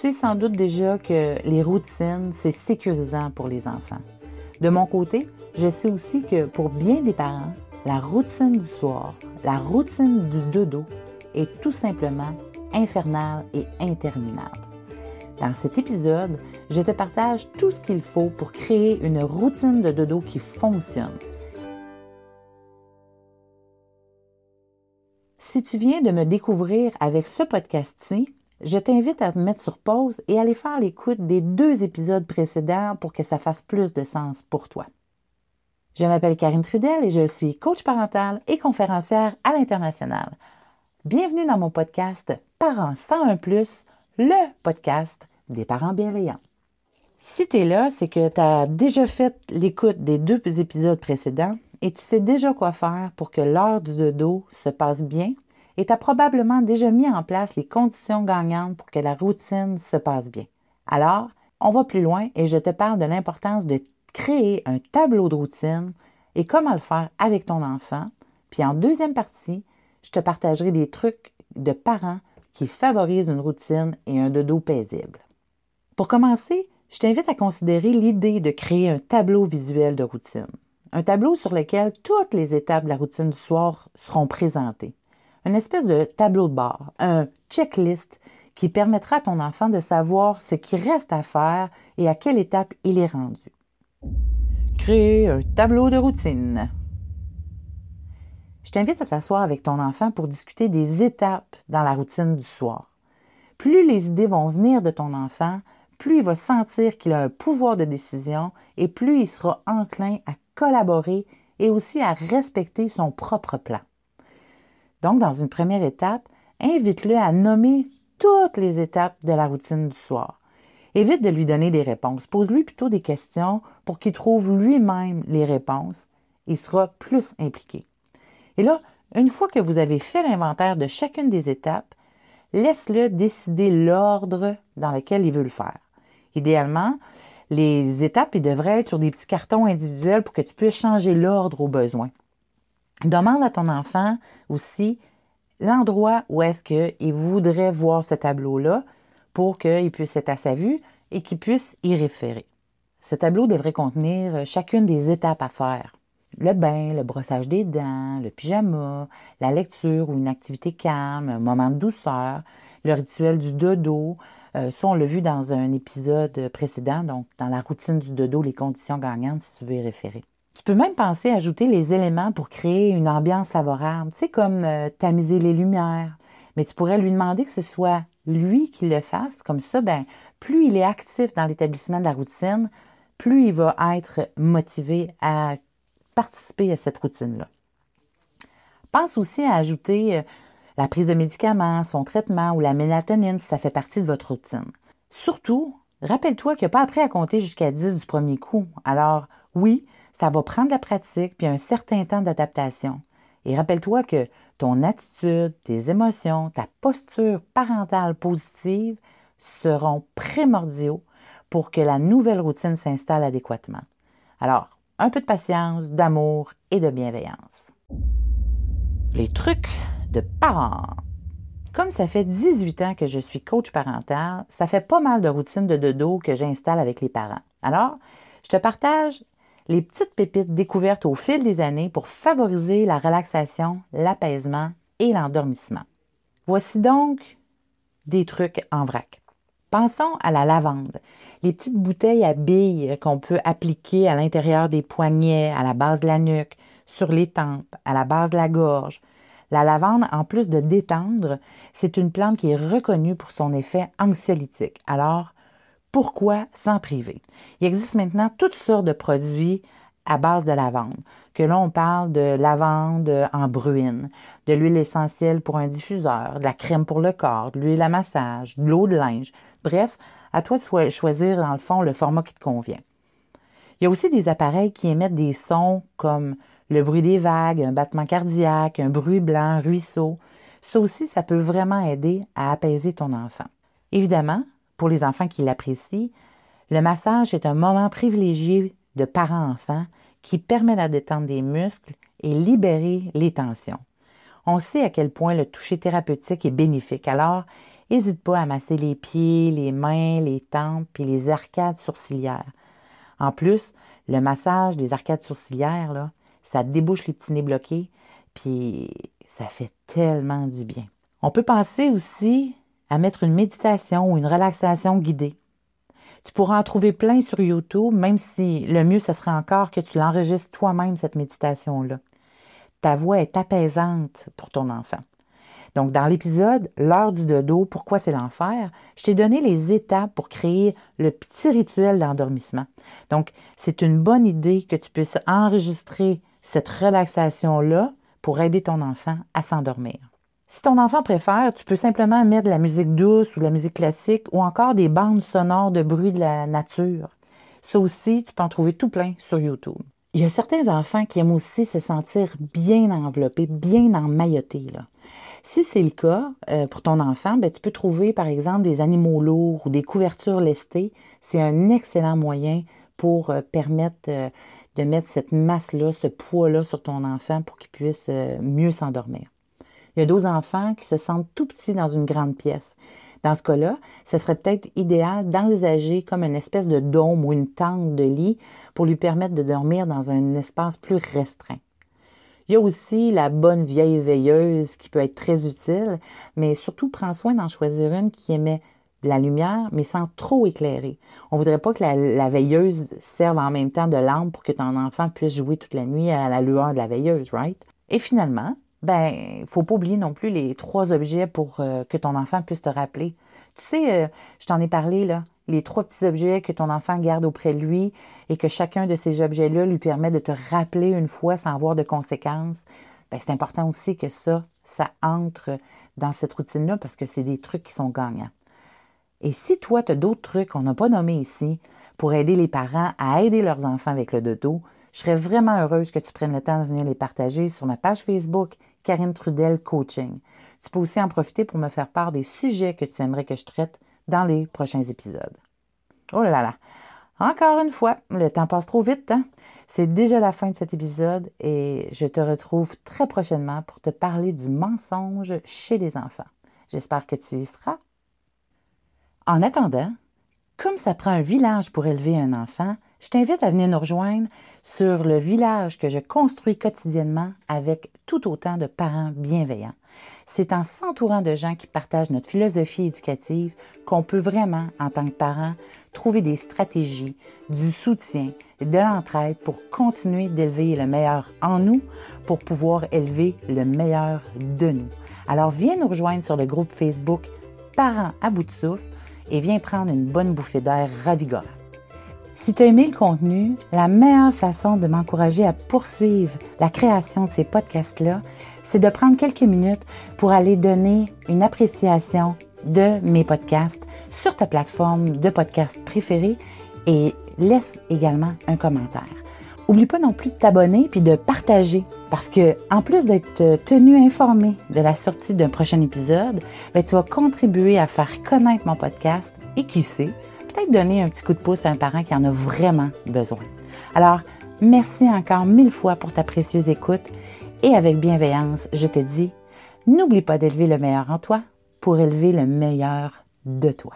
sais sans doute déjà que les routines, c'est sécurisant pour les enfants. De mon côté, je sais aussi que pour bien des parents, la routine du soir, la routine du dodo est tout simplement infernale et interminable. Dans cet épisode, je te partage tout ce qu'il faut pour créer une routine de dodo qui fonctionne. Si tu viens de me découvrir avec ce podcast-ci, je t'invite à te mettre sur pause et à aller faire l'écoute des deux épisodes précédents pour que ça fasse plus de sens pour toi. Je m'appelle Karine Trudel et je suis coach parental et conférencière à l'international. Bienvenue dans mon podcast Parents 101 ⁇ le podcast des parents bienveillants. Si tu es là, c'est que tu as déjà fait l'écoute des deux épisodes précédents et tu sais déjà quoi faire pour que l'heure du dodo se passe bien et tu as probablement déjà mis en place les conditions gagnantes pour que la routine se passe bien. Alors, on va plus loin et je te parle de l'importance de créer un tableau de routine et comment le faire avec ton enfant. Puis en deuxième partie, je te partagerai des trucs de parents qui favorisent une routine et un dodo paisible. Pour commencer, je t'invite à considérer l'idée de créer un tableau visuel de routine. Un tableau sur lequel toutes les étapes de la routine du soir seront présentées une espèce de tableau de bord, un checklist qui permettra à ton enfant de savoir ce qui reste à faire et à quelle étape il est rendu. Créer un tableau de routine. Je t'invite à t'asseoir avec ton enfant pour discuter des étapes dans la routine du soir. Plus les idées vont venir de ton enfant, plus il va sentir qu'il a un pouvoir de décision et plus il sera enclin à collaborer et aussi à respecter son propre plan. Donc, dans une première étape, invite-le à nommer toutes les étapes de la routine du soir. Évite de lui donner des réponses. Pose-lui plutôt des questions pour qu'il trouve lui-même les réponses. Il sera plus impliqué. Et là, une fois que vous avez fait l'inventaire de chacune des étapes, laisse-le décider l'ordre dans lequel il veut le faire. Idéalement, les étapes devraient être sur des petits cartons individuels pour que tu puisses changer l'ordre au besoin. Demande à ton enfant aussi l'endroit où est-ce qu'il voudrait voir ce tableau-là pour qu'il puisse être à sa vue et qu'il puisse y référer. Ce tableau devrait contenir chacune des étapes à faire. Le bain, le brossage des dents, le pyjama, la lecture ou une activité calme, un moment de douceur, le rituel du dodo. Euh, ça, on l'a vu dans un épisode précédent, donc dans la routine du dodo, les conditions gagnantes, si tu veux y référer. Tu peux même penser à ajouter les éléments pour créer une ambiance favorable, tu sais, comme euh, tamiser les lumières. Mais tu pourrais lui demander que ce soit lui qui le fasse. Comme ça, ben, plus il est actif dans l'établissement de la routine, plus il va être motivé à participer à cette routine-là. Pense aussi à ajouter euh, la prise de médicaments, son traitement ou la mélatonine si ça fait partie de votre routine. Surtout, rappelle-toi qu'il n'y a pas après à compter jusqu'à 10 du premier coup. Alors, oui, ça va prendre la pratique puis un certain temps d'adaptation. Et rappelle-toi que ton attitude, tes émotions, ta posture parentale positive seront primordiaux pour que la nouvelle routine s'installe adéquatement. Alors, un peu de patience, d'amour et de bienveillance. Les trucs de parents. Comme ça fait 18 ans que je suis coach parental, ça fait pas mal de routines de dodo que j'installe avec les parents. Alors, je te partage les petites pépites découvertes au fil des années pour favoriser la relaxation, l'apaisement et l'endormissement. Voici donc des trucs en vrac. Pensons à la lavande, les petites bouteilles à billes qu'on peut appliquer à l'intérieur des poignets, à la base de la nuque, sur les tempes, à la base de la gorge. La lavande, en plus de détendre, c'est une plante qui est reconnue pour son effet anxiolytique. Alors, pourquoi s'en priver? Il existe maintenant toutes sortes de produits à base de lavande. Que là, on parle de lavande en bruine, de l'huile essentielle pour un diffuseur, de la crème pour le corps, de l'huile à massage, de l'eau de linge. Bref, à toi de choisir, dans le fond, le format qui te convient. Il y a aussi des appareils qui émettent des sons comme le bruit des vagues, un battement cardiaque, un bruit blanc, ruisseau. Ça aussi, ça peut vraiment aider à apaiser ton enfant. Évidemment, pour les enfants qui l'apprécient, le massage est un moment privilégié de parents-enfants qui permet la détente des muscles et libérer les tensions. On sait à quel point le toucher thérapeutique est bénéfique, alors n'hésite pas à masser les pieds, les mains, les tempes puis les arcades sourcilières. En plus, le massage des arcades sourcilières, là, ça débouche les petits nez bloqués, puis ça fait tellement du bien. On peut penser aussi à mettre une méditation ou une relaxation guidée. Tu pourras en trouver plein sur YouTube, même si le mieux, ce serait encore que tu l'enregistres toi-même, cette méditation-là. Ta voix est apaisante pour ton enfant. Donc, dans l'épisode L'heure du dodo, pourquoi c'est l'enfer, je t'ai donné les étapes pour créer le petit rituel d'endormissement. Donc, c'est une bonne idée que tu puisses enregistrer cette relaxation-là pour aider ton enfant à s'endormir. Si ton enfant préfère, tu peux simplement mettre de la musique douce ou de la musique classique ou encore des bandes sonores de bruit de la nature. Ça aussi, tu peux en trouver tout plein sur YouTube. Il y a certains enfants qui aiment aussi se sentir bien enveloppés, bien emmaillotés. Là. Si c'est le cas euh, pour ton enfant, ben, tu peux trouver par exemple des animaux lourds ou des couvertures lestées. C'est un excellent moyen pour euh, permettre euh, de mettre cette masse-là, ce poids-là sur ton enfant pour qu'il puisse mieux s'endormir. Il y a d'autres enfants qui se sentent tout petits dans une grande pièce. Dans ce cas-là, ce serait peut-être idéal d'envisager comme une espèce de dôme ou une tente de lit pour lui permettre de dormir dans un espace plus restreint. Il y a aussi la bonne vieille veilleuse qui peut être très utile, mais surtout prends soin d'en choisir une qui émet la lumière, mais sans trop éclairer. On voudrait pas que la, veilleuse serve en même temps de lampe pour que ton enfant puisse jouer toute la nuit à la lueur de la veilleuse, right? Et finalement, ben, il faut pas oublier non plus les trois objets pour euh, que ton enfant puisse te rappeler. Tu sais, euh, je t'en ai parlé, là, les trois petits objets que ton enfant garde auprès de lui et que chacun de ces objets-là lui permet de te rappeler une fois sans avoir de conséquences. Ben, c'est important aussi que ça, ça entre dans cette routine-là parce que c'est des trucs qui sont gagnants. Et si toi, tu as d'autres trucs qu'on n'a pas nommés ici pour aider les parents à aider leurs enfants avec le dodo, je serais vraiment heureuse que tu prennes le temps de venir les partager sur ma page Facebook Karine Trudel Coaching. Tu peux aussi en profiter pour me faire part des sujets que tu aimerais que je traite dans les prochains épisodes. Oh là là! Encore une fois, le temps passe trop vite, hein? C'est déjà la fin de cet épisode et je te retrouve très prochainement pour te parler du mensonge chez les enfants. J'espère que tu y seras. En attendant, comme ça prend un village pour élever un enfant, je t'invite à venir nous rejoindre sur le village que je construis quotidiennement avec tout autant de parents bienveillants. C'est en s'entourant de gens qui partagent notre philosophie éducative qu'on peut vraiment, en tant que parents, trouver des stratégies, du soutien, de l'entraide pour continuer d'élever le meilleur en nous, pour pouvoir élever le meilleur de nous. Alors viens nous rejoindre sur le groupe Facebook Parents à bout de souffle et viens prendre une bonne bouffée d'air ravigorant. Si tu as aimé le contenu, la meilleure façon de m'encourager à poursuivre la création de ces podcasts-là, c'est de prendre quelques minutes pour aller donner une appréciation de mes podcasts sur ta plateforme de podcast préférée et laisse également un commentaire. Oublie pas non plus de t'abonner puis de partager parce que en plus d'être tenu informé de la sortie d'un prochain épisode, ben, tu vas contribuer à faire connaître mon podcast et qui sait, peut-être donner un petit coup de pouce à un parent qui en a vraiment besoin. Alors, merci encore mille fois pour ta précieuse écoute et avec bienveillance, je te dis, n'oublie pas d'élever le meilleur en toi pour élever le meilleur de toi.